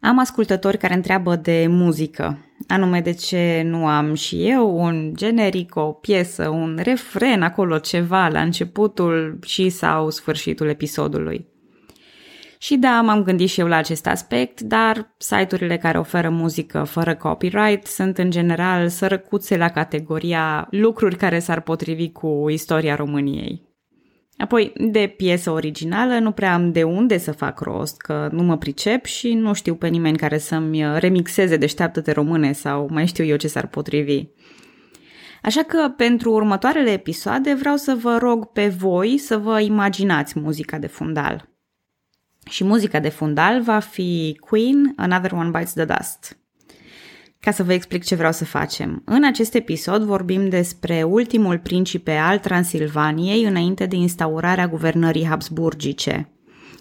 Am ascultători care întreabă de muzică, anume de ce nu am și eu un generic, o piesă, un refren acolo, ceva la începutul și sau sfârșitul episodului. Și da, m-am gândit și eu la acest aspect, dar site-urile care oferă muzică fără copyright sunt în general sărăcuțe la categoria lucruri care s-ar potrivi cu istoria României. Apoi, de piesă originală nu prea am de unde să fac rost, că nu mă pricep și nu știu pe nimeni care să-mi remixeze Deșteaptă-te române sau mai știu eu ce s-ar potrivi. Așa că pentru următoarele episoade vreau să vă rog pe voi să vă imaginați muzica de fundal. Și muzica de fundal va fi Queen, Another One Bites the Dust. Ca să vă explic ce vreau să facem. În acest episod vorbim despre ultimul principe al Transilvaniei înainte de instaurarea guvernării habsburgice.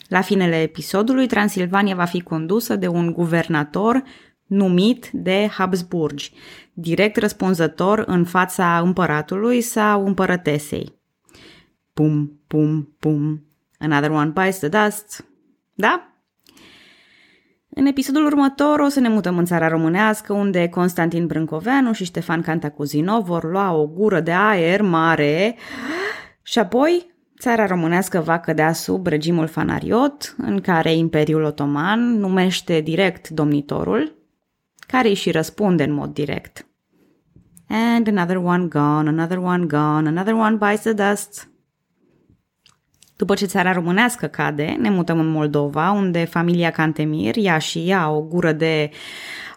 La finele episodului, Transilvania va fi condusă de un guvernator numit de Habsburgi, direct răspunzător în fața împăratului sau împărătesei. Pum, pum, pum. Another one bites the dust. Da? În episodul următor o să ne mutăm în țara românească, unde Constantin Brâncoveanu și Ștefan Cantacuzino vor lua o gură de aer mare și apoi țara românească va cădea sub regimul fanariot, în care Imperiul Otoman numește direct domnitorul, care îi și răspunde în mod direct. And another one gone, another one gone, another one bites the dust. După ce țara românească cade, ne mutăm în Moldova, unde familia Cantemir ia și ea o gură de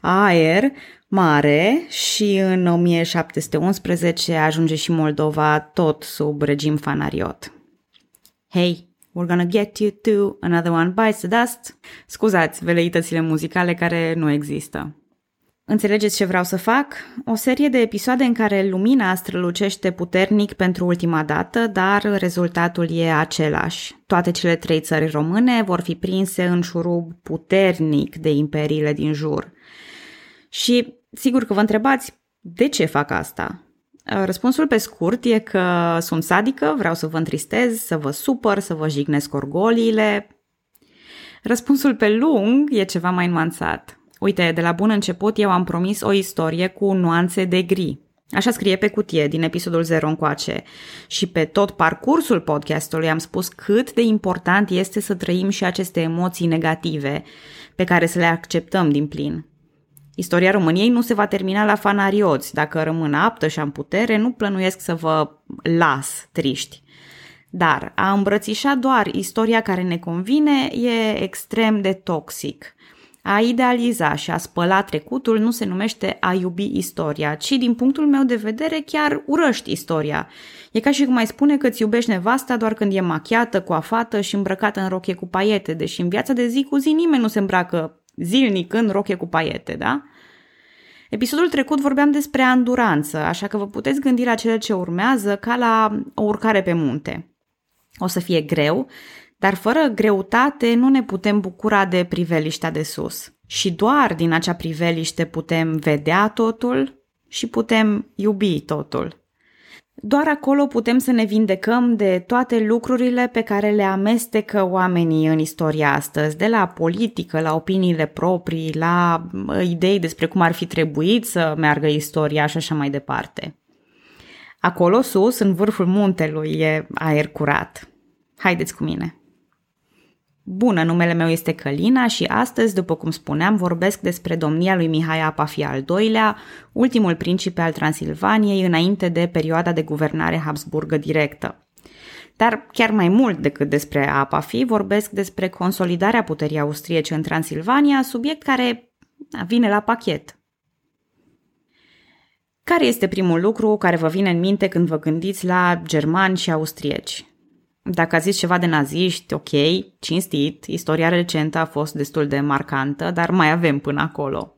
aer mare și în 1711 ajunge și Moldova tot sub regim fanariot. Hey, we're gonna get you to another one bites the dust. Scuzați veleitățile muzicale care nu există. Înțelegeți ce vreau să fac? O serie de episoade în care lumina strălucește puternic pentru ultima dată, dar rezultatul e același. Toate cele trei țări române vor fi prinse în șurub puternic de imperiile din jur. Și sigur că vă întrebați, de ce fac asta? Răspunsul pe scurt e că sunt sadică, vreau să vă întristez, să vă supăr, să vă jignesc orgoliile. Răspunsul pe lung e ceva mai nuanțat. Uite, de la bun început eu am promis o istorie cu nuanțe de gri. Așa scrie pe cutie din episodul 0 încoace. Și pe tot parcursul podcastului am spus cât de important este să trăim și aceste emoții negative, pe care să le acceptăm din plin. Istoria României nu se va termina la fanarioți. Dacă rămân aptă și am putere, nu plănuiesc să vă las triști. Dar a îmbrățișa doar istoria care ne convine e extrem de toxic – a idealiza și a spăla trecutul nu se numește a iubi istoria, ci din punctul meu de vedere chiar urăști istoria. E ca și cum ai spune că îți iubești nevasta doar când e machiată, coafată și îmbrăcată în rochie cu paiete, deși în viața de zi cu zi nimeni nu se îmbracă zilnic în rochie cu paiete, da? Episodul trecut vorbeam despre anduranță, așa că vă puteți gândi la cele ce urmează ca la o urcare pe munte. O să fie greu, dar fără greutate nu ne putem bucura de priveliștea de sus. Și doar din acea priveliște putem vedea totul și putem iubi totul. Doar acolo putem să ne vindecăm de toate lucrurile pe care le amestecă oamenii în istoria astăzi, de la politică, la opiniile proprii, la idei despre cum ar fi trebuit să meargă istoria și așa mai departe. Acolo sus, în vârful muntelui, e aer curat. Haideți cu mine! Bună, numele meu este Călina și astăzi, după cum spuneam, vorbesc despre domnia lui Mihai Apafia al II-lea, ultimul principe al Transilvaniei înainte de perioada de guvernare Habsburgă directă. Dar chiar mai mult decât despre Apafi, vorbesc despre consolidarea puterii austriece în Transilvania, subiect care vine la pachet. Care este primul lucru care vă vine în minte când vă gândiți la germani și austrieci? Dacă a zis ceva de naziști, ok, cinstit, istoria recentă a fost destul de marcantă, dar mai avem până acolo.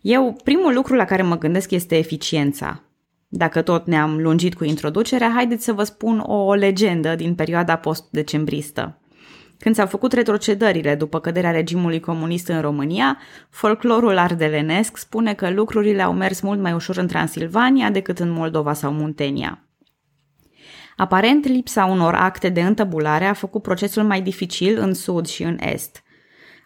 Eu, primul lucru la care mă gândesc este eficiența. Dacă tot ne-am lungit cu introducerea, haideți să vă spun o legendă din perioada post-decembristă. Când s-au făcut retrocedările după căderea regimului comunist în România, folclorul ardelenesc spune că lucrurile au mers mult mai ușor în Transilvania decât în Moldova sau Muntenia. Aparent, lipsa unor acte de întăbulare a făcut procesul mai dificil în sud și în est.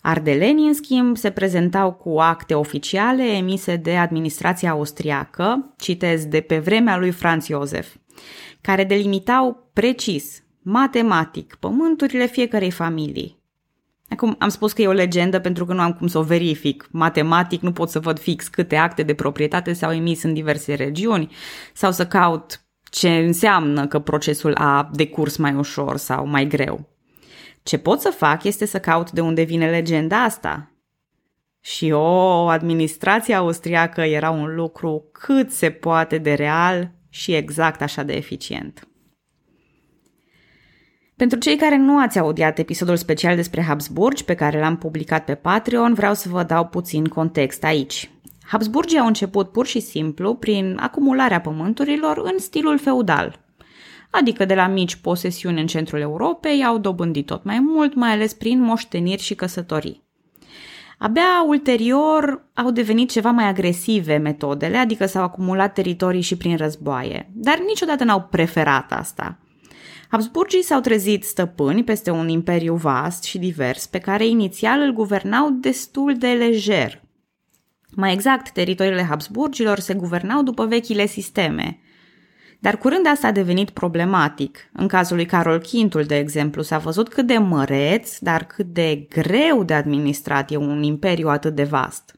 Ardelenii, în schimb, se prezentau cu acte oficiale emise de administrația austriacă, citez, de pe vremea lui Franz Josef, care delimitau precis, matematic, pământurile fiecarei familii. Acum, am spus că e o legendă pentru că nu am cum să o verific. Matematic nu pot să văd fix câte acte de proprietate s-au emis în diverse regiuni sau să caut ce înseamnă că procesul a decurs mai ușor sau mai greu. Ce pot să fac este să caut de unde vine legenda asta. Și o, administrația austriacă era un lucru cât se poate de real și exact așa de eficient. Pentru cei care nu ați audiat episodul special despre Habsburgi pe care l-am publicat pe Patreon, vreau să vă dau puțin context aici. Habsburgii au început pur și simplu prin acumularea pământurilor în stilul feudal, adică de la mici posesiuni în centrul Europei au dobândit tot mai mult, mai ales prin moșteniri și căsătorii. Abia ulterior au devenit ceva mai agresive metodele, adică s-au acumulat teritorii și prin războaie, dar niciodată n-au preferat asta. Habsburgii s-au trezit stăpâni peste un imperiu vast și divers, pe care inițial îl guvernau destul de lejer. Mai exact, teritoriile Habsburgilor se guvernau după vechile sisteme – dar curând asta a devenit problematic. În cazul lui Carol Quintul, de exemplu, s-a văzut cât de măreț, dar cât de greu de administrat e un imperiu atât de vast.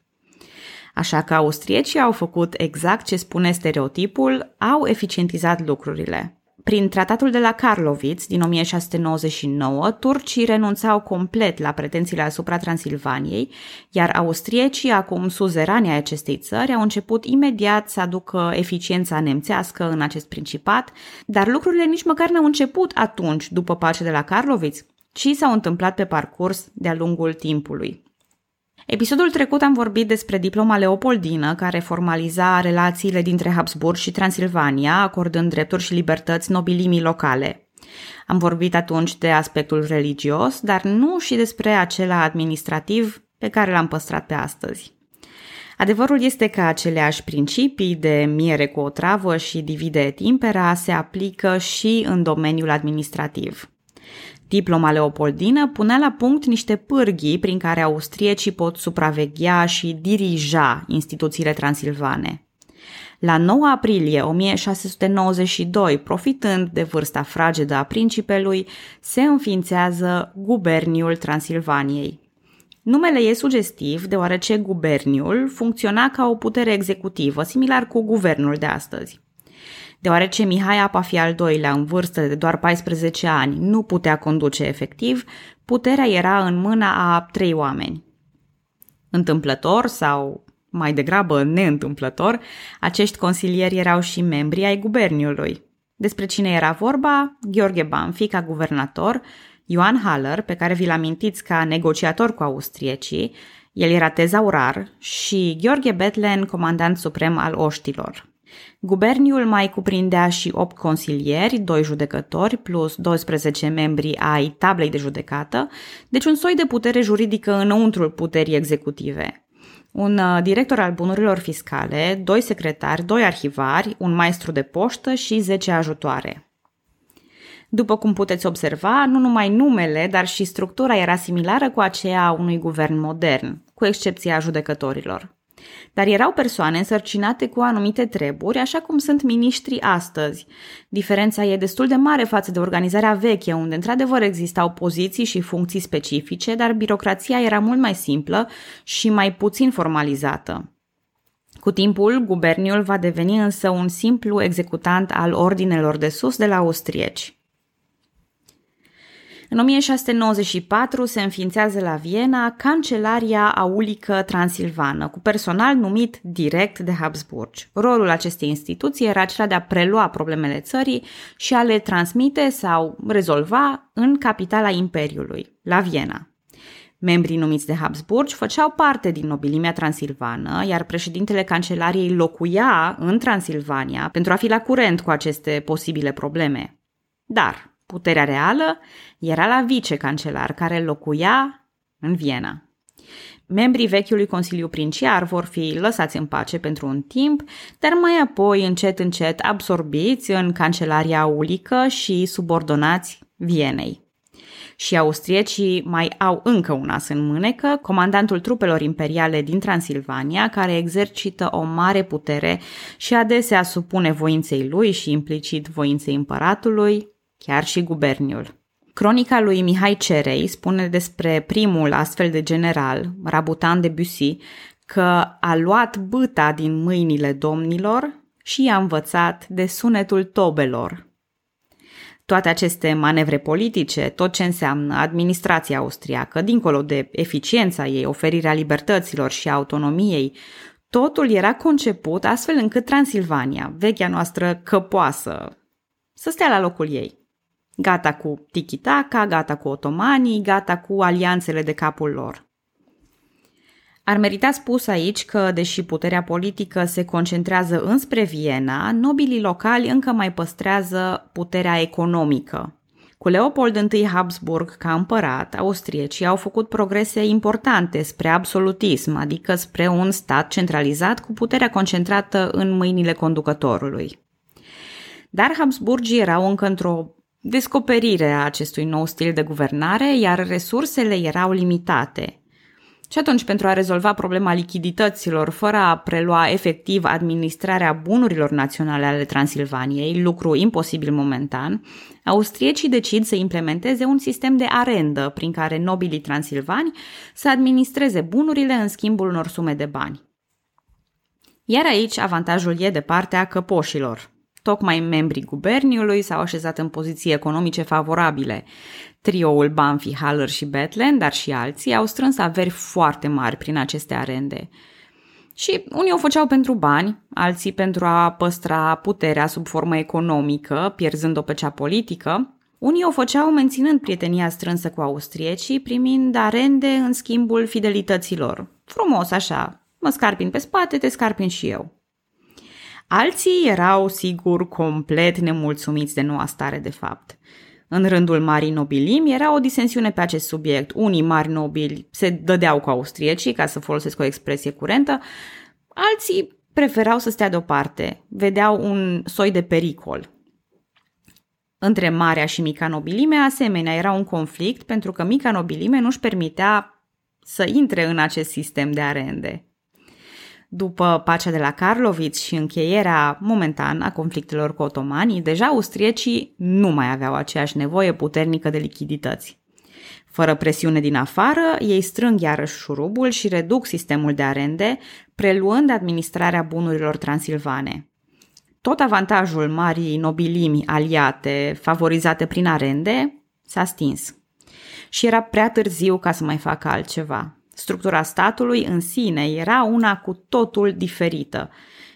Așa că austriecii au făcut exact ce spune stereotipul, au eficientizat lucrurile. Prin tratatul de la Karlovitz din 1699, turcii renunțau complet la pretențiile asupra Transilvaniei, iar austriecii, acum suzeranii ai acestei țări, au început imediat să aducă eficiența nemțească în acest principat, dar lucrurile nici măcar n-au început atunci, după pacea de la Karlovitz, ci s-au întâmplat pe parcurs de-a lungul timpului. Episodul trecut am vorbit despre diploma leopoldină, care formaliza relațiile dintre Habsburg și Transilvania, acordând drepturi și libertăți nobilimii locale. Am vorbit atunci de aspectul religios, dar nu și despre acela administrativ pe care l-am păstrat pe astăzi. Adevărul este că aceleași principii de miere cu o travă și divide et impera se aplică și în domeniul administrativ. Diploma leopoldină punea la punct niște pârghii prin care austriecii pot supraveghea și dirija instituțiile transilvane. La 9 aprilie 1692, profitând de vârsta fragedă a principelui, se înființează Guberniul Transilvaniei. Numele e sugestiv deoarece guberniul funcționa ca o putere executivă, similar cu guvernul de astăzi. Deoarece Mihai Apafi al doilea, în vârstă de doar 14 ani, nu putea conduce efectiv, puterea era în mâna a trei oameni. Întâmplător sau mai degrabă neîntâmplător, acești consilieri erau și membri ai guberniului. Despre cine era vorba? Gheorghe Banfi ca guvernator, Ioan Haller, pe care vi-l amintiți ca negociator cu austriecii, el era tezaurar, și Gheorghe Betlen, comandant suprem al oștilor. Guberniul mai cuprindea și 8 consilieri, 2 judecători plus 12 membri ai tablei de judecată, deci un soi de putere juridică înăuntrul puterii executive. Un uh, director al bunurilor fiscale, doi secretari, doi arhivari, un maestru de poștă și 10 ajutoare. După cum puteți observa, nu numai numele, dar și structura era similară cu aceea a unui guvern modern, cu excepția judecătorilor. Dar erau persoane însărcinate cu anumite treburi, așa cum sunt miniștrii astăzi. Diferența e destul de mare față de organizarea veche, unde într-adevăr existau poziții și funcții specifice, dar birocrația era mult mai simplă și mai puțin formalizată. Cu timpul, guberniul va deveni însă un simplu executant al ordinelor de sus de la austrieci. În 1694 se înființează la Viena Cancelaria Aulică Transilvană, cu personal numit direct de Habsburg. Rolul acestei instituții era acela de a prelua problemele țării și a le transmite sau rezolva în capitala Imperiului, la Viena. Membrii numiți de Habsburg făceau parte din nobilimea transilvană, iar președintele cancelariei locuia în Transilvania pentru a fi la curent cu aceste posibile probleme. Dar, Puterea reală era la vicecancelar, care locuia în Viena. Membrii vechiului Consiliu Princiar vor fi lăsați în pace pentru un timp, dar mai apoi, încet, încet, absorbiți în Cancelaria Ulică și subordonați Vienei. Și austriecii mai au încă un as în mânecă, comandantul trupelor imperiale din Transilvania, care exercită o mare putere și adesea supune voinței lui și implicit voinței împăratului, chiar și guberniul. Cronica lui Mihai Cerei spune despre primul astfel de general, Rabutan de Bussy, că a luat băta din mâinile domnilor și i-a învățat de sunetul tobelor. Toate aceste manevre politice, tot ce înseamnă administrația austriacă, dincolo de eficiența ei, oferirea libertăților și autonomiei, totul era conceput astfel încât Transilvania, vechea noastră căpoasă, să stea la locul ei. Gata cu tiki-taka, gata cu otomanii, gata cu alianțele de capul lor. Ar merita spus aici că, deși puterea politică se concentrează înspre Viena, nobilii locali încă mai păstrează puterea economică. Cu Leopold I Habsburg ca împărat, austriecii au făcut progrese importante spre absolutism, adică spre un stat centralizat cu puterea concentrată în mâinile conducătorului. Dar Habsburgii erau încă într-o descoperire a acestui nou stil de guvernare, iar resursele erau limitate – și atunci, pentru a rezolva problema lichidităților, fără a prelua efectiv administrarea bunurilor naționale ale Transilvaniei, lucru imposibil momentan, austriecii decid să implementeze un sistem de arendă prin care nobilii transilvani să administreze bunurile în schimbul unor sume de bani. Iar aici avantajul e de partea căpoșilor. Tocmai membrii guberniului s-au așezat în poziții economice favorabile. Trioul Banfi, Haller și Betlen, dar și alții, au strâns averi foarte mari prin aceste arende. Și unii o făceau pentru bani, alții pentru a păstra puterea sub formă economică, pierzând-o pe cea politică. Unii o făceau menținând prietenia strânsă cu austriecii, primind arende în schimbul fidelităților. Frumos așa, mă scarpin pe spate, te scarpin și eu. Alții erau, sigur, complet nemulțumiți de noua stare de fapt. În rândul marii nobilimi era o disensiune pe acest subiect. Unii mari nobili se dădeau cu austriecii, ca să folosesc o expresie curentă, alții preferau să stea deoparte, vedeau un soi de pericol. Între marea și mica nobilime, asemenea, era un conflict pentru că mica nobilime nu-și permitea să intre în acest sistem de arende. După pacea de la Karlovitz și încheierea momentan a conflictelor cu otomanii, deja austriecii nu mai aveau aceeași nevoie puternică de lichidități. Fără presiune din afară, ei strâng iarăși șurubul și reduc sistemul de arende, preluând administrarea bunurilor transilvane. Tot avantajul marii nobilimi aliate, favorizate prin arende, s-a stins. Și era prea târziu ca să mai facă altceva. Structura statului în sine era una cu totul diferită.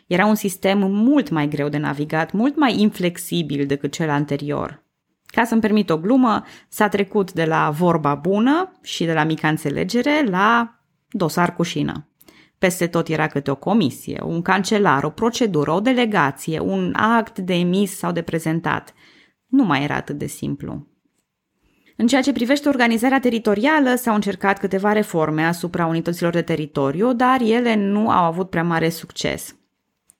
Era un sistem mult mai greu de navigat, mult mai inflexibil decât cel anterior. Ca să-mi permit o glumă, s-a trecut de la vorba bună și de la mica înțelegere la dosar cu șină. Peste tot era câte o comisie, un cancelar, o procedură, o delegație, un act de emis sau de prezentat. Nu mai era atât de simplu. În ceea ce privește organizarea teritorială, s-au încercat câteva reforme asupra unităților de teritoriu, dar ele nu au avut prea mare succes.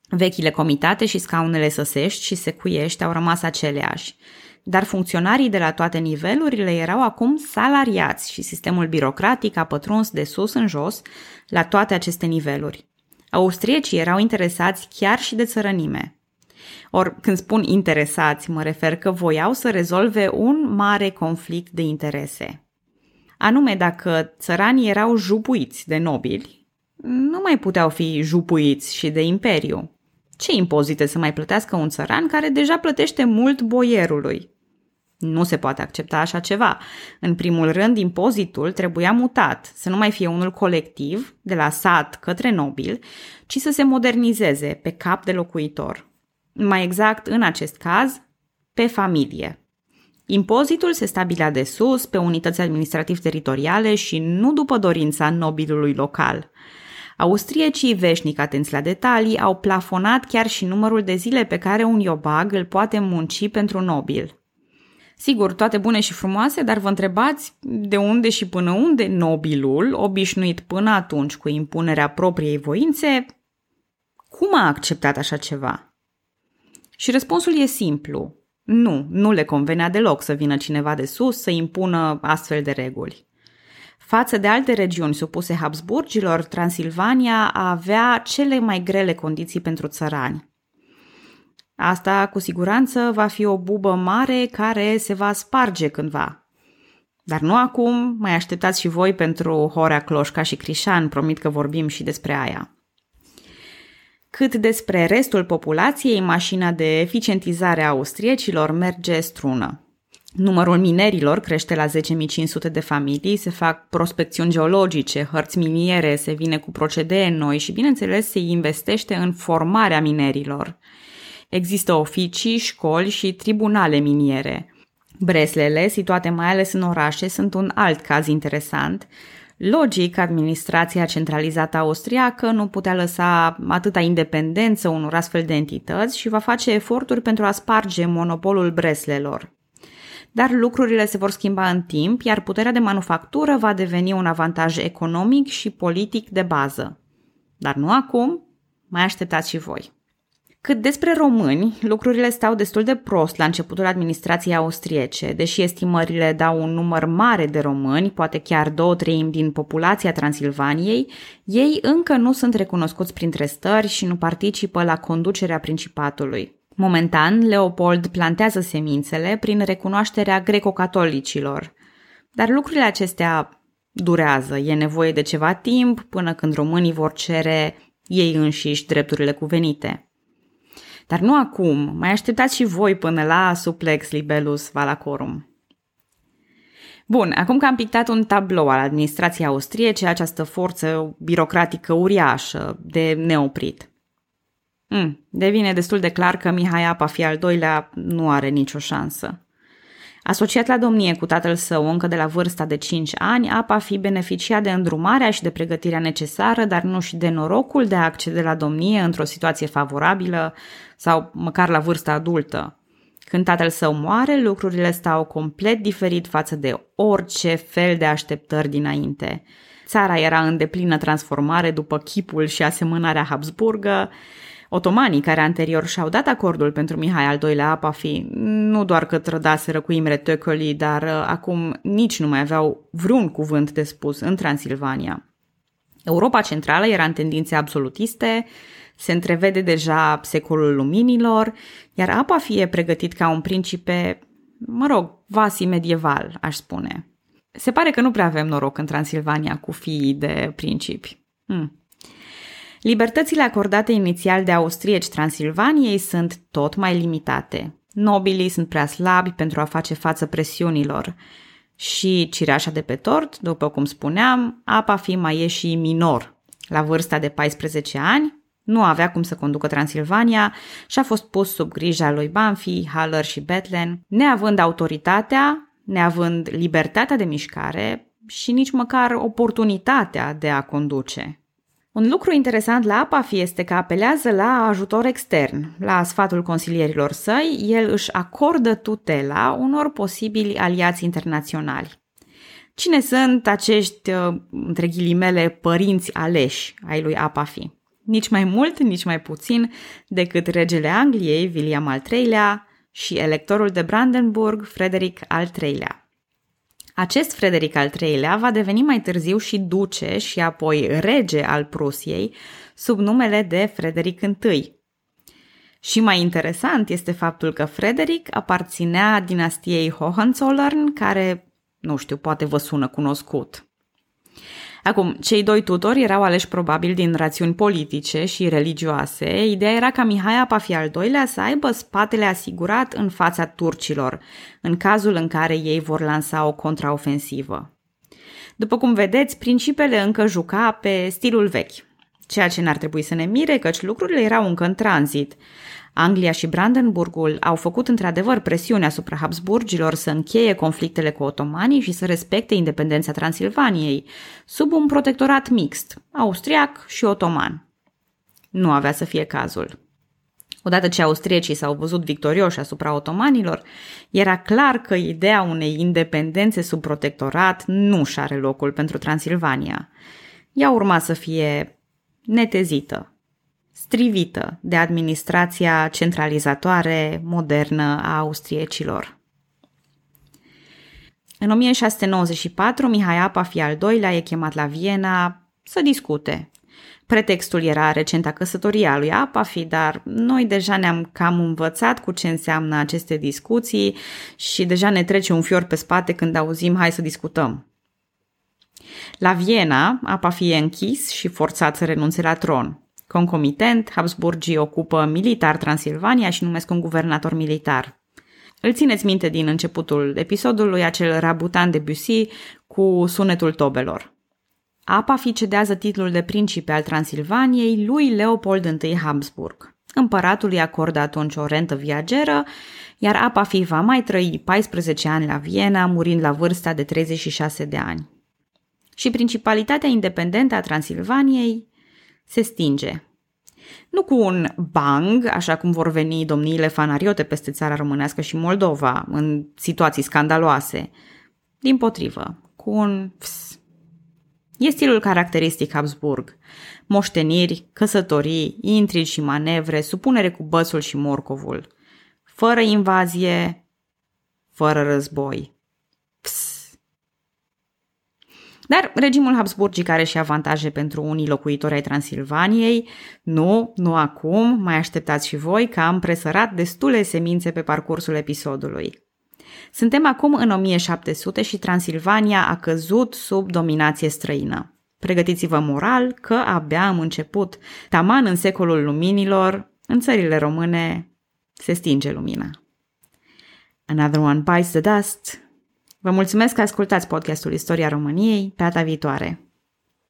Vechile comitate și scaunele săsești și secuiești au rămas aceleași, dar funcționarii de la toate nivelurile erau acum salariați și sistemul birocratic a pătruns de sus în jos la toate aceste niveluri. Austriecii erau interesați chiar și de țărănime – Ori când spun interesați, mă refer că voiau să rezolve un mare conflict de interese. Anume, dacă țăranii erau jupuiți de nobili, nu mai puteau fi jupuiți și de imperiu. Ce impozite să mai plătească un țăran care deja plătește mult boierului? Nu se poate accepta așa ceva. În primul rând, impozitul trebuia mutat, să nu mai fie unul colectiv, de la sat către nobil, ci să se modernizeze pe cap de locuitor mai exact în acest caz, pe familie. Impozitul se stabilea de sus, pe unități administrativ-teritoriale și nu după dorința nobilului local. Austriecii, veșnic atenți la detalii, au plafonat chiar și numărul de zile pe care un iobag îl poate munci pentru nobil. Sigur, toate bune și frumoase, dar vă întrebați de unde și până unde nobilul, obișnuit până atunci cu impunerea propriei voințe, cum a acceptat așa ceva? Și răspunsul e simplu. Nu, nu le convenea deloc să vină cineva de sus să impună astfel de reguli. Față de alte regiuni supuse Habsburgilor, Transilvania avea cele mai grele condiții pentru țărani. Asta cu siguranță va fi o bubă mare care se va sparge cândva. Dar nu acum, mai așteptați și voi pentru Horea Cloșca și Crișan, promit că vorbim și despre aia. Cât despre restul populației, mașina de eficientizare a austriecilor merge strună. Numărul minerilor crește la 10.500 de familii, se fac prospecțiuni geologice, hărți miniere, se vine cu procedee noi și, bineînțeles, se investește în formarea minerilor. Există oficii, școli și tribunale miniere. Breslele, situate mai ales în orașe, sunt un alt caz interesant. Logic, administrația centralizată austriacă nu putea lăsa atâta independență unor astfel de entități și va face eforturi pentru a sparge monopolul breslelor. Dar lucrurile se vor schimba în timp, iar puterea de manufactură va deveni un avantaj economic și politic de bază. Dar nu acum, mai așteptați și voi. Cât despre români, lucrurile stau destul de prost la începutul administrației austriece, deși estimările dau un număr mare de români, poate chiar două treimi din populația Transilvaniei, ei încă nu sunt recunoscuți printre stări și nu participă la conducerea principatului. Momentan, Leopold plantează semințele prin recunoașterea greco-catolicilor. Dar lucrurile acestea durează, e nevoie de ceva timp până când românii vor cere ei înșiși drepturile cuvenite. Dar nu acum, mai așteptați și voi până la suplex libellus valacorum. Bun, acum că am pictat un tablou al administrației austriece, această forță birocratică uriașă, de neoprit. Mm, devine destul de clar că Mihai Apafi al doilea nu are nicio șansă. Asociat la domnie cu tatăl său încă de la vârsta de 5 ani, Apa fi beneficia de îndrumarea și de pregătirea necesară, dar nu și de norocul de a accede la domnie într-o situație favorabilă sau măcar la vârsta adultă. Când tatăl său moare, lucrurile stau complet diferit față de orice fel de așteptări dinainte. Țara era în deplină transformare după chipul și asemănarea Habsburgă, Otomanii, care anterior și-au dat acordul pentru Mihai al II-lea Apafi, nu doar că trădaseră cu Imre Tököli, dar uh, acum nici nu mai aveau vreun cuvânt de spus în Transilvania. Europa Centrală era în tendințe absolutiste, se întrevede deja secolul luminilor, iar Apafi e pregătit ca un principe, mă rog, vasi medieval, aș spune. Se pare că nu prea avem noroc în Transilvania cu fiii de principi. Hmm. Libertățile acordate inițial de austrieci Transilvaniei sunt tot mai limitate. Nobilii sunt prea slabi pentru a face față presiunilor. Și cireașa de pe tort, după cum spuneam, apa fi mai e și minor. La vârsta de 14 ani, nu avea cum să conducă Transilvania și a fost pus sub grija lui Banfi, Haller și Betlen, neavând autoritatea, neavând libertatea de mișcare și nici măcar oportunitatea de a conduce. Un lucru interesant la APAFI este că apelează la ajutor extern. La sfatul consilierilor săi, el își acordă tutela unor posibili aliați internaționali. Cine sunt acești, uh, între ghilimele, părinți aleși ai lui APAFI? Nici mai mult, nici mai puțin decât regele Angliei, William al III-lea, și electorul de Brandenburg, Frederic al III-lea. Acest Frederic al III-lea va deveni mai târziu și duce și apoi rege al Prusiei sub numele de Frederic I. Și mai interesant este faptul că Frederic aparținea dinastiei Hohenzollern, care, nu știu, poate vă sună cunoscut. Acum, cei doi tutori erau aleși probabil din rațiuni politice și religioase. Ideea era ca Mihai Apafi al doilea să aibă spatele asigurat în fața turcilor, în cazul în care ei vor lansa o contraofensivă. După cum vedeți, principele încă juca pe stilul vechi, ceea ce n-ar trebui să ne mire, căci lucrurile erau încă în tranzit. Anglia și Brandenburgul au făcut într-adevăr presiune asupra Habsburgilor să încheie conflictele cu otomanii și să respecte independența Transilvaniei, sub un protectorat mixt, austriac și otoman. Nu avea să fie cazul. Odată ce austriecii s-au văzut victorioși asupra otomanilor, era clar că ideea unei independențe sub protectorat nu și are locul pentru Transilvania. Ea urma să fie netezită, strivită de administrația centralizatoare modernă a austriecilor. În 1694, Mihai Apafi al II-lea e chemat la Viena să discute. Pretextul era recenta căsătorie a lui Apafi, dar noi deja ne-am cam învățat cu ce înseamnă aceste discuții și deja ne trece un fior pe spate când auzim hai să discutăm. La Viena, Apafi e închis și forțat să renunțe la tron. Concomitent, Habsburgii ocupă militar Transilvania și numesc un guvernator militar. Îl țineți minte din începutul episodului acel rabutan de Bussy cu sunetul tobelor. Apafi cedează titlul de principe al Transilvaniei lui Leopold I Habsburg. Împăratul îi acordă atunci o rentă viageră, iar Apafi va mai trăi 14 ani la Viena, murind la vârsta de 36 de ani. Și principalitatea independentă a Transilvaniei se stinge. Nu cu un bang, așa cum vor veni domniile fanariote peste țara românească și Moldova, în situații scandaloase. Din potrivă, cu un ps. E stilul caracteristic Habsburg. Moșteniri, căsătorii, intrigi și manevre, supunere cu bățul și morcovul. Fără invazie, fără război. Dar regimul Habsburgic are și avantaje pentru unii locuitori ai Transilvaniei. Nu, nu acum, mai așteptați și voi că am presărat destule semințe pe parcursul episodului. Suntem acum în 1700 și Transilvania a căzut sub dominație străină. Pregătiți-vă moral că abia am început. Taman în secolul luminilor, în țările române, se stinge lumina. Another one bites the dust. Vă mulțumesc că ascultați podcastul Istoria României. Pe data viitoare!